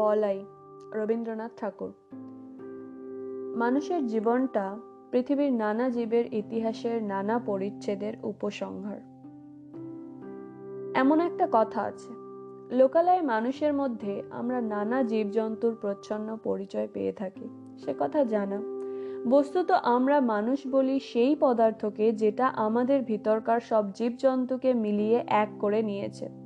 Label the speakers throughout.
Speaker 1: বলাই রবীন্দ্রনাথ ঠাকুর। মানুষের জীবনটা পৃথিবীর নানা জীবের ইতিহাসের নানা পরিচ্ছেদের উপসংহার। এমন একটা কথা আছে, লোকালয় মানুষের মধ্যে আমরা নানা জীবজন্তুর প্রচ্ছন্ন পরিচয় পেয়ে থাকি, সে কথা জানা। বস্তুত আমরা মানুষ বলি সেই পদার্থকে যেটা আমাদের ভিতরকার সব জীবজন্তুকে মিলিয়ে এক করে নিয়েছে।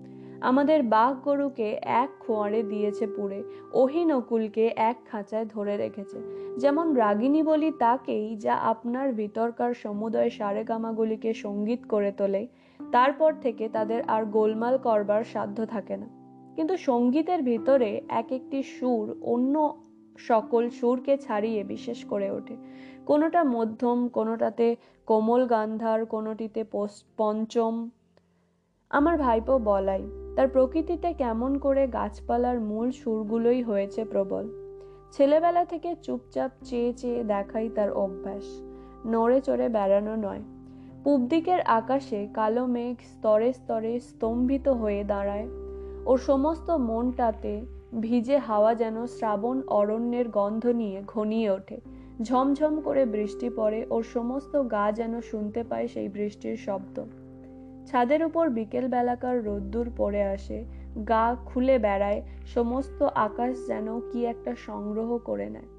Speaker 1: আমাদের বাঘ গরুকে এক খোঁয়ারে দিয়েছে পুড়ে অহিনকুলকে এক খাঁচায় ধরে রেখেছে। যেমন রাগিনী বলি তাকেই যা আপনার ভিতরকার সমুদয় সারেগামাগুলিকে সংগীত করে তোলে, তারপর থেকে তাদের আর গোলমাল করবার সাধ্য থাকে না। কিন্তু সঙ্গীতের ভিতরে এক একটি সুর অন্য সকল সুরকে ছাড়িয়ে বিশেষ করে ওঠে। কোনোটা মধ্যম, কোনোটাতে কোমল গান্ধার, কোনোটিতে পঞ্চম। আমার ভাইপো বলাই তার প্রকৃতিতে কেমন করে গাছপালার মূল সুরগুলোই হয়েছে প্রবল। ছেলেবেলা থেকে চুপচাপ চেয়ে চেয়ে দেখাই তার অভ্যাস। নড়ে চড়ে বেড়ানো নয়। পূব দিকের আকাশে কালো মেঘ স্তরে স্তরে স্তম্ভিত হয়ে দাঁড়ায়। ওর সমস্ত মনটাতে ভিজে হাওয়া যেন শ্রাবণ অরণ্যের গন্ধ নিয়ে ঘনিয়ে ওঠে। ঝমঝম করে বৃষ্টি পড়ে, ওর সমস্ত গা যেন শুনতে পায় সেই বৃষ্টির শব্দ। ছাদের উপর বিকেল বেলাকার রোদ্দুর পড়ে আসে, গা খুলে বেড়ায়, সমস্ত আকাশ যেন কি একটা সংগ্রহ করে নেয়।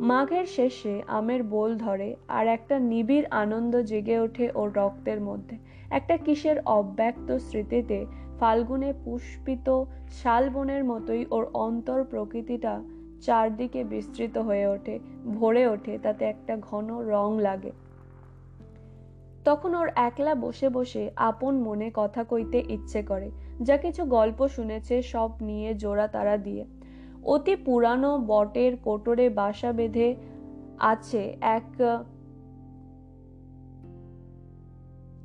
Speaker 1: মাঘের শেষে আমের বোল ধরে আর একটা নিবিড় আনন্দ জেগে ওঠে ওর রক্তের মধ্যে। একটা কিসের অব্যক্ত স্মৃতিতে ফাল্গুনে পুষ্পিত শালবনের মতোই ওর অন্তর প্রকৃতিটা চারদিকে বিস্তৃত হয়ে ওঠে, ভরে ওঠে, তাতে একটা ঘন রং লাগে। তখন ওর একলা বসে বসে আপন মনে কথা কইতে ইচ্ছে করে, যা কিছু গল্প শুনেছে সব নিয়ে জোড়া তারা দিয়ে। অতি পুরানো বটের কোটরে বাসা বেঁধে আছে এক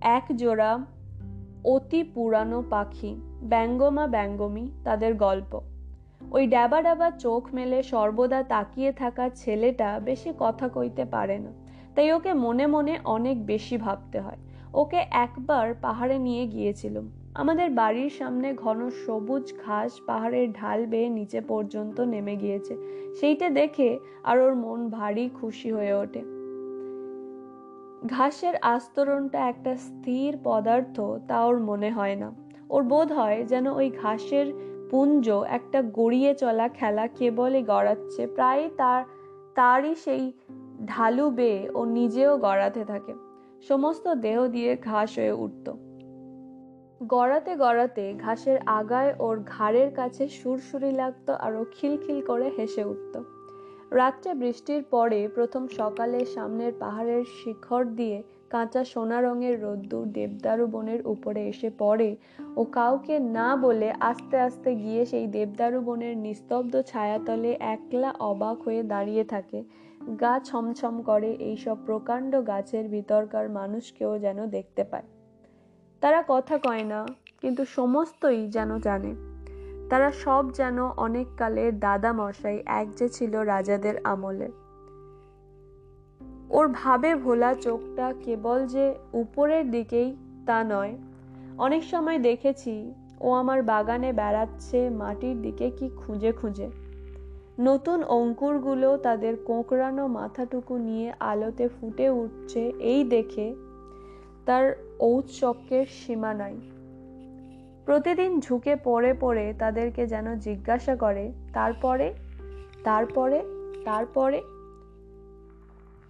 Speaker 1: এক জোড়া অতি পুরানো পাখি, ব্যঙ্গমা ব্যঙ্গমী তাদের গল্প। ওই ডাবা ডাবা চোখ মেলে সর্বদা তাকিয়ে থাকা ছেলেটা বেশি কথা কইতে পারে না। তাই ওকে মনে মনে অনেক বেশি ভাবতে হয়। ওকে একবার পাহাড়ে নিয়ে গিয়েছিলাম। আমাদের বাড়ির সামনে ঘন সবুজ ঘাস পাহাড়ের ঢাল বেয়ে নিচে পর্যন্ত নেমে গিয়েছে। সেইটা দেখে আর ওর মন ভারী খুশি হয়ে ওঠে। ঘাসের আস্তরণটা একটা স্থির পদার্থ, তা ওর মনে হয় না। ওর বোধ হয় যেন ওই ঘাসের পুঞ্জ একটা গড়িয়ে চলা খেলা কেবলই গড়াচ্ছে। প্রায় তার, তারই সেই ঢালু বেয়ে ও নিজেও গড়াতে থাকে। সমস্ত দেহ দিয়ে ঘাস হয়ে উঠত। গড়াতে গড়াতে ঘাসের আগায় ওর ঘাড়ের কাছে সুরসুরি লাগতো আর ও খিলখিল করে হেসে উঠত। রাত্রে বৃষ্টির পরে প্রথম সকালে সামনের পাহাড়ের শিখর দিয়ে কাঁচা সোনা রঙের রোদ্দুর দেবদারু বনের উপরে এসে পড়ে ও কাউকে না বলে আস্তে আস্তে গিয়ে সেই দেবদারু বনের নিস্তব্ধ ছায়াতলে একলা অবাক হয়ে দাঁড়িয়ে থাকে। গা ছমছম করে এইসব প্রকাণ্ড গাছের ভিতরকার মানুষকেও যেন দেখতে পায়। তারা কথা কয় না, কিন্তু সমস্তই যেন জানে। তারা সব যেন অনেক কালের দাদা মশাই এক যে ছিল রাজাদের আমলে। ওর ভাবে ভোলা চোখটা কেবল যে উপরের দিকেই তা নয়। অনেক সময় দেখেছি, ও আমার বাগানে বেড়াচ্ছে, মাটির দিকে কি খুঁজে খুঁজে। নতুন অঙ্কুরগুলো তাদের কোঁকড়ানো মাথাটুকু নিয়ে আলোতে ফুটে উঠছে এই দেখে তার ঔৎসক্যের সীমা নাই। প্রতিদিন ঝুঁকে পড়ে পড়ে তাদেরকে যেন জিজ্ঞাসা করে, তারপরে? তারপরে? তারপরে?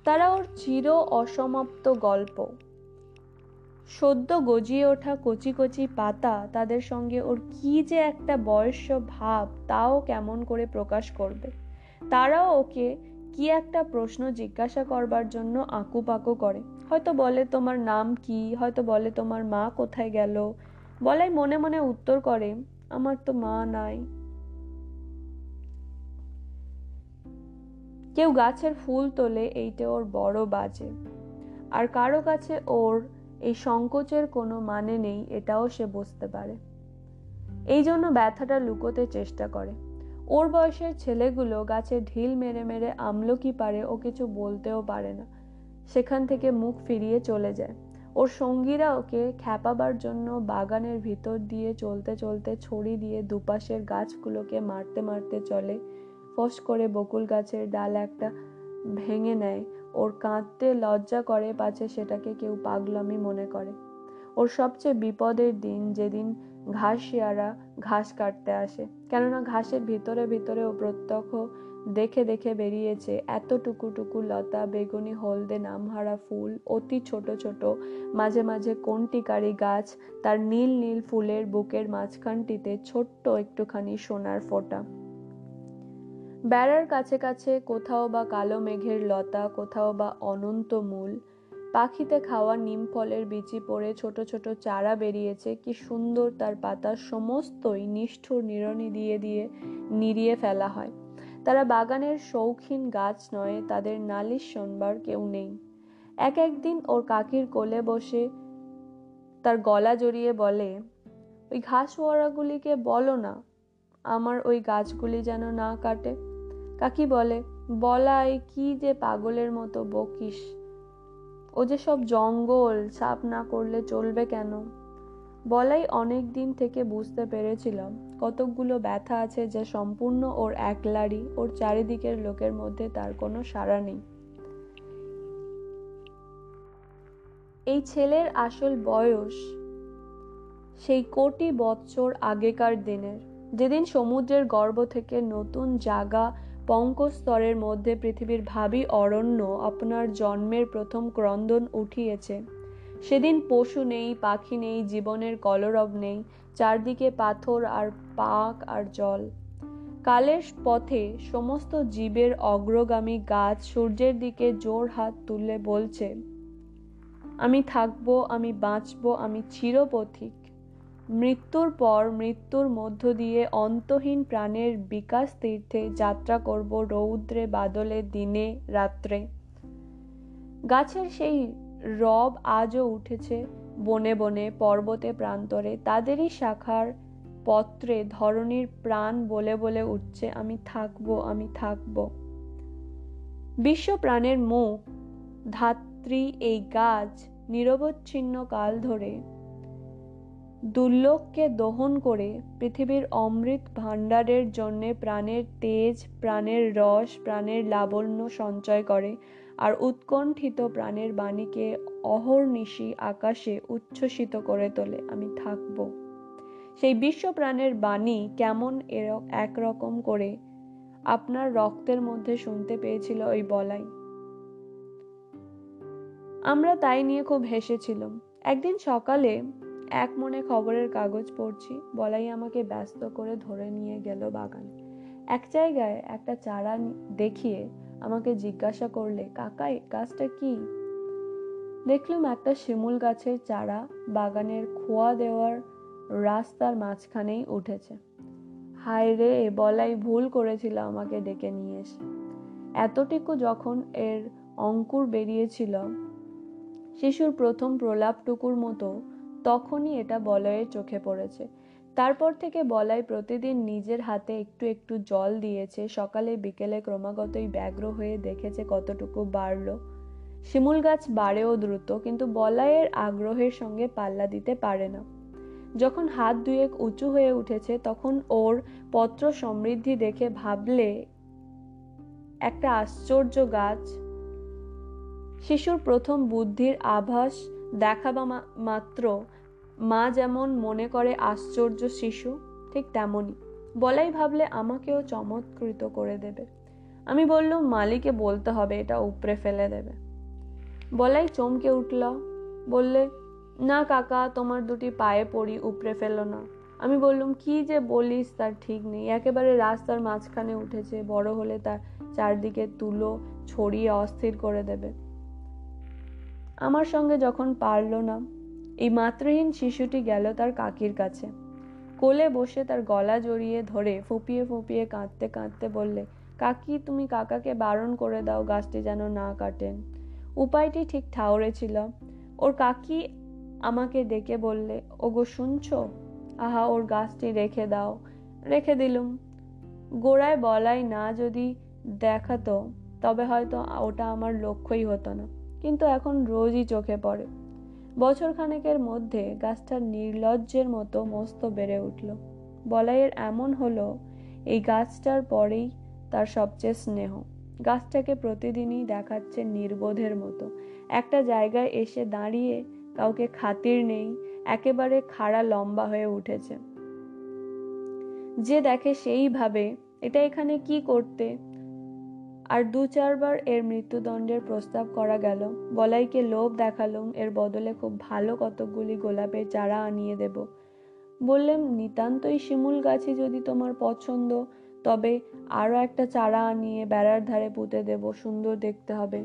Speaker 1: তারা ওর চির অসমাপ্ত গল্প। সদ্য গজিয়ে ওঠা কচি কচি পাতা তাদের সঙ্গে ওর কি যে একটা বয়স্য ভাব তাও কেমন করে প্রকাশ করবে? তারাও ওকে কি একটা প্রশ্ন জিজ্ঞাসা করবার জন্য আঁকুপাকু করে। হয়তো বলে, তোমার নাম কি? হয়তো বলে, তোমার মা কোথায় গেল? বলাই মনে মনে উত্তর করে, আমার তো মা নাই। কেউ গাছের ফুল তোলে, এইটা ওর বড় বাজে। আর কারও কাছে ওর এই সংকোচের কোনো মানে নেই, এটাও সে বুঝতে পারে। এই জন্য ব্যথাটা লুকোতে চেষ্টা করে। ওর বয়সের ছেলেগুলো গাছে ঢিল মেরে মেরে আমলকি পারে, ও কিছু বলতেও পারে না। সেখান থেকে মুখ ফিরিয়ে চলে যায়। ওর সঙ্গীরা ওকে খ্যাপাবার জন্য বাগানের ভিতর দিয়ে চলতে চলতে ছড়ি দিয়ে দুপাশের গাছগুলোকে মারতে মারতে চলে। ফস করে বকুল গাছের ডাল একটা ভেঙে নেয়। ওর কাঁদতে লজ্জা করে পাছে সেটাকে কেউ পাগলামি মনে করে। ওর সবচেয়ে বিপদের দিন যেদিন ঘাস শিয়ারা ঘাস কাটতে আসে। কেননা ঘাসের ভিতরে ভিতরে ও প্রত্যক্ষ দেখে দেখে বেরিয়েছে এতটুকু টুকু টুকু লতা, বেগুনি, হলদে, নামহারা ফুল, অতি ছোট ছোট, মাঝে মাঝে কন্টিকারি গাছ, তার নীল নীল ফুলের বুকের মাঝখানটিতে ছোট্ট একটুখানি সোনার ফোঁটা। বেড়ার কাছে কাছে কোথাও বা কালো মেঘের লতা, কোথাও বা অনন্ত মূল। পাখিতে খাওয়া নিম ফলের বিচি পড়ে ছোট ছোট চারা বেরিয়েছে। কি সুন্দর তার পাতা সমস্তই নিষ্ঠুর নিরনি দিয়ে দিয়ে নিড়িয়ে ফেলা হয়। তারা বাগানের শৌখিন গাছ নয়, তাদের নালিশ শোনবার কেউ নেই। এক একদিন ওর কাকির কোলে বসে তার গলা জড়িয়ে বলে, ওই ঘাস ওয়ারাগুলিকে বলো না, আমার ওই গাছগুলি যেন না কাটে। কাকি বলে, বলাই কি যে পাগলের মতো বকিস। ও যে সব জঙ্গল সাফ না করলে চলবে কেন? বলাই অনেক দিন থেকে বুঝতে পেরেছিলাম, কতকগুলো ব্যথা আছে যে সম্পূর্ণ ওর একলারই, ওর চারিদিকের লোকের মধ্যে তার কোনো সাড়া নেই। এই ছেলের আসল বয়স সেই কোটি বৎসর আগেকার দিনের। যেদিন সমুদ্রের গর্ভ থেকে নতুন জাগা পঙ্কস্তরের মধ্যে পৃথিবীর ভাবি অরণ্য আপনার জন্মের প্রথম ক্রন্দন উঠিয়েছে। সেদিন পশু নেই, পাখি নেই, জীবনের কলরব নেই, চারদিকে পাথর আর পাক আর জল। কালের পথে সমস্ত জীবের অগ্রগামী গাছ সূর্যের দিকে জোর হাত তুলে বলছে, আমি থাকব, আমি বাঁচবো, আমি চিরপথিক। মৃত্যুর পর মৃত্যুর মধ্য দিয়ে অন্তহীন প্রাণের বিকাশ তীর্থে যাত্রা করব রৌদ্রে, বাদলে, দিনে, রাত্রে। গাছের সেই রব আজও উঠেছে বনে বনে, পর্বতে, প্রান্তরে। তাদেরই শাখার পত্রে ধরনীর প্রাণ বলে বলে উঠছে, আমি থাকব, আমি থাকব। বিশ্ব প্রাণের মুখ ধাত্রী এই গাছ নিরবচ্ছিন্ন কাল ধরে। দুর্লভকে দহন করে পৃথিবীর অমৃত ভাণ্ডারের জন্যে প্রাণের তেজ, প্রাণের রস, প্রাণের লাবণ্য সঞ্চয় করে আর উৎকণ্ঠিত প্রাণের বাণীকে অহর্নিশি আকাশে উচ্ছ্বসিত করে তোলে। আমি থাকব। সেই বিশ্ব প্রাণের বাণী কেমন এর একরকম করে আপনার রক্তের মধ্যে শুনতে পেয়েছিল ওই বলাই। আমরা তাই নিয়ে খুব হেসেছিলাম। একদিন সকালে এক মনে খবরের কাগজ পড়ছি, বলাই আমাকে ব্যস্ত করে ধরে নিয়ে গেল বাগান। এক জায়গায় একটা চারা দেখিয়ে আমাকে জিজ্ঞাসা করলে কাকা গাছটা কি? দেখলাম একটা শিমুল গাছের চারা বাগানের খোয়া দেওয়ার রাস্তার মাঝখানেই উঠেছে। হায় রে বলাই ভুল করেছিল আমাকে ডেকে নিয়ে এসে। এতটুকু যখন এর অঙ্কুর বেরিয়েছিল, শিশুর প্রথম প্রলাপটুকুর মতো তখনই এটা বলয়ের চোখে পড়েছে। তারপর থেকে বলাই প্রতিদিন নিজের হাতে একটু একটু জল দিয়েছে। সকালে বিকেলে ক্রমাগতই ব্যগ্র হয়ে দেখেছে কতটুকু বাড়ল। শিমুল গাছ বাড়েও দ্রুত, কিন্তু বলাইয়ের আগ্রহের সঙ্গে পাল্লা দিতে পারে না। যখন হাত দুয়েক উঁচু হয়ে উঠেছে, তখন ওর পত্র সমৃদ্ধি দেখে ভাবলে, একটা আশ্চর্য গাছ। শিশুর প্রথম বুদ্ধির আভাস দেখাবা মাত্র মা যেমন মনে করে আশ্চর্য শিশু, ঠিক তেমনই। বলাই ভাবলে আমাকেও চমৎকৃত করে দেবে। আমি বললুম, মালিকে বলতে হবে, এটা উপরে ফেলে দেবে। বলাই চমকে উঠল, বললে, না কাকা, তোমার দুটি পায়ে পড়ি, উপরে ফেলো না। আমি বললুম, কি যে বলিস, তার ঠিক নেই। একেবারে রাস্তার মাঝখানে উঠেছে, বড় হলে তার চারদিকে তুলো ছড়িয়ে অস্থির করে দেবে। আমার সঙ্গে যখন পারল না এই মাতৃহীন শিশুটি গেল তার কাকির কাছে। কোলে বসে তার গলা জড়িয়ে ধরে ফুপিয়ে ফুপিয়ে কাঁদতে কাঁদতে বললে, কাকি, তুমি কাকাকে বারণ করে দাও গাছটি যেন না কাটেন উপায়টি ঠিক ঠাউরে ছিল। ওর কাকি আমাকে ডেকে বললে, ওগো, শুনছ? আহা, ওর গাছটি রেখে দাও। রেখে দিলুম। গোড়ায় বলাই না যদি দেখাতো, তবে হয়তো ওটা আমার লক্ষ্যই হতো না। কিন্তু এখন রোজই চোখে পড়ে। বছর খানেকের মধ্যে গাছটা নির্লজ্জের মতো মস্ত বেড়ে উঠল। বলাইয়ের এমন হলো, এই গাছটার পরেই তার সবচেয়ে স্নেহ। গাছটাকে প্রতিদিনই দেখাচ্ছে নির্বোধের মতো। একটা জায়গায় এসে দাঁড়িয়ে কাউকে খাতির নেই, একেবারে খাড়া লম্বা হয়ে উঠেছে। যে দেখে সেই ভাবে এটা এখানে কি করতে? আর দু চারবার এর মৃত্যুদণ্ডের প্রস্তাব করা গেল। বলাইকে লোভ দেখালুম এর বদলে খুব ভালো কতকগুলি গোলাপের চারা আনিয়ে দেব। বললেন, নিতান্তই শিমুল গাছে যদি তোমার পছন্দ, তবে আরও একটা চারা আনিয়ে বেড়ার ধারে পুঁতে দেব, সুন্দর দেখতে হবে।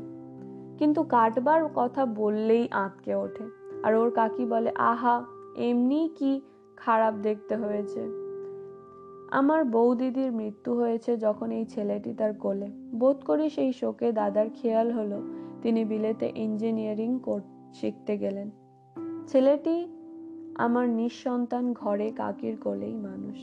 Speaker 1: কিন্তু কাটবার কথা বললেই আঁতকে ওঠে। আর ওর কাকি বলে, আহা এমনি কি খারাপ দেখতে হয়েছে। আমার বউ দিদির মৃত্যু হয়েছে যখন এই ছেলেটি তার কোলে। বোধ করি সেই শোকে দাদার খেয়াল হলো। তিনি বিলেতে ইঞ্জিনিয়ারিং শিখতে গেলেন। ছেলেটি আমার নিঃসন্তান ঘরে কাকির কোলেই মানুষ।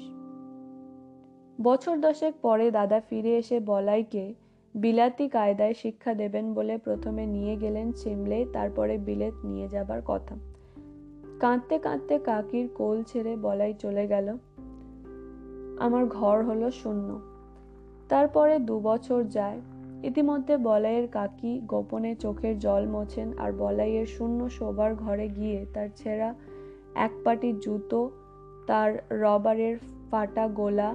Speaker 1: বছর দশেক পরে দাদা ফিরে এসে বলাইকে বিলাতি কায়দায় শিক্ষা দেবেন বলে প্রথমে নিয়ে গেলেন সিমলে, তারপরে বিলেত নিয়ে যাবার কথা। কাঁদতে কাঁদতে কাকির কোল ছেড়ে বলাই চলে গেল। আমার ঘর হলো শূন্য। তারপরে দু বছর যায়। ইতিমধ্যে বলাইয়ের কাকি গোপনে চোখের জল মোছেন আর বলাইয়ের শূন্য শোবার ঘরে গিয়ে তার ছেঁড়া এক পাটি জুতো, তার রবারের ফাটা গোলা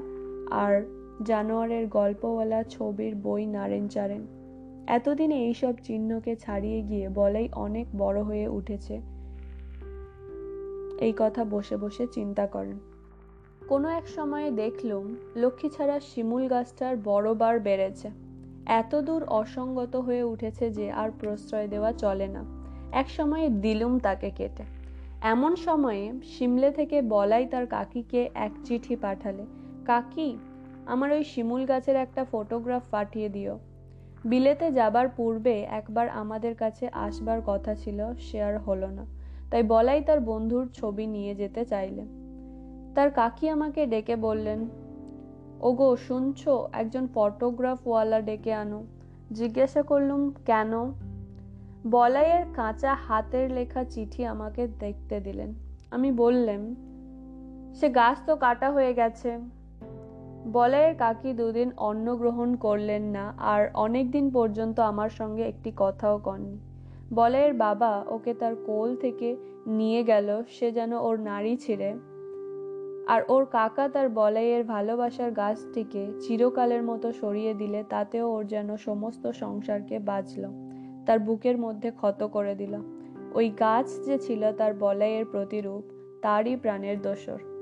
Speaker 1: আর জানোয়ারের গল্পওয়ালা ছবির বই নাড়েন চারেন এতদিনে এইসব চিহ্নকে ছাড়িয়ে গিয়ে বলাই অনেক বড় হয়ে উঠেছে। এই কথা বসে বসে চিন্তা করেন। কোনো এক সময়ে দেখলুম, লক্ষ্মী ছাড়া শিমুল গাছটার বড়বার বেড়েছে। এত দূর অসঙ্গত হয়ে উঠেছে যে আর প্রশ্রয় দেওয়া চলে না। এক সময়ে দিলুম তাকে কেটে। এমন সময়ে সিমলে থেকে বলাই তার কাকিকে এক চিঠি পাঠালে, কাকি, আমার ওই শিমুল গাছের একটা ফটোগ্রাফ পাঠিয়ে দিও। বিলেতে যাবার পূর্বে একবার আমাদের কাছে আসবার কথা ছিল, সে আর হলো না। তাই বলাই তার বন্ধুর ছবি নিয়ে যেতে চাইলে। তার কাকি আমাকে ডেকে বললেন, ওগো, শুনছো? একজন ফটোগ্রাফওয়ালা ডেকে আনো। জিজ্ঞাসা করলুম, কেন? বলাইয়ের কাঁচা হাতের লেখা চিঠি আমাকে দেখতে দিলেন। আমি বললেন সে গাছ তো কাটা হয়ে গেছে। বলাইয়ের কাকি দুদিন অন্ন গ্রহণ করলেন না, আর অনেক দিন পর্যন্ত আমার সঙ্গে একটি কথাও কননি। বলাইয়ের বাবা ওকে তার কোল থেকে নিয়ে গেল, সে যেন ওর নারী ছিঁড়ে আর ওর কাকা তার বলাইয়ের ভালোবাসার গাছটিকে চিরকালের মতো সরিয়ে দিলে তাতেও ওর যেন সমস্ত সংসারকে বাঁচল, তার বুকের মধ্যে ক্ষত করে দিল। ওই গাছ যে ছিল তার বলাইয়ের প্রতিরূপ, তারই প্রাণের দোসর।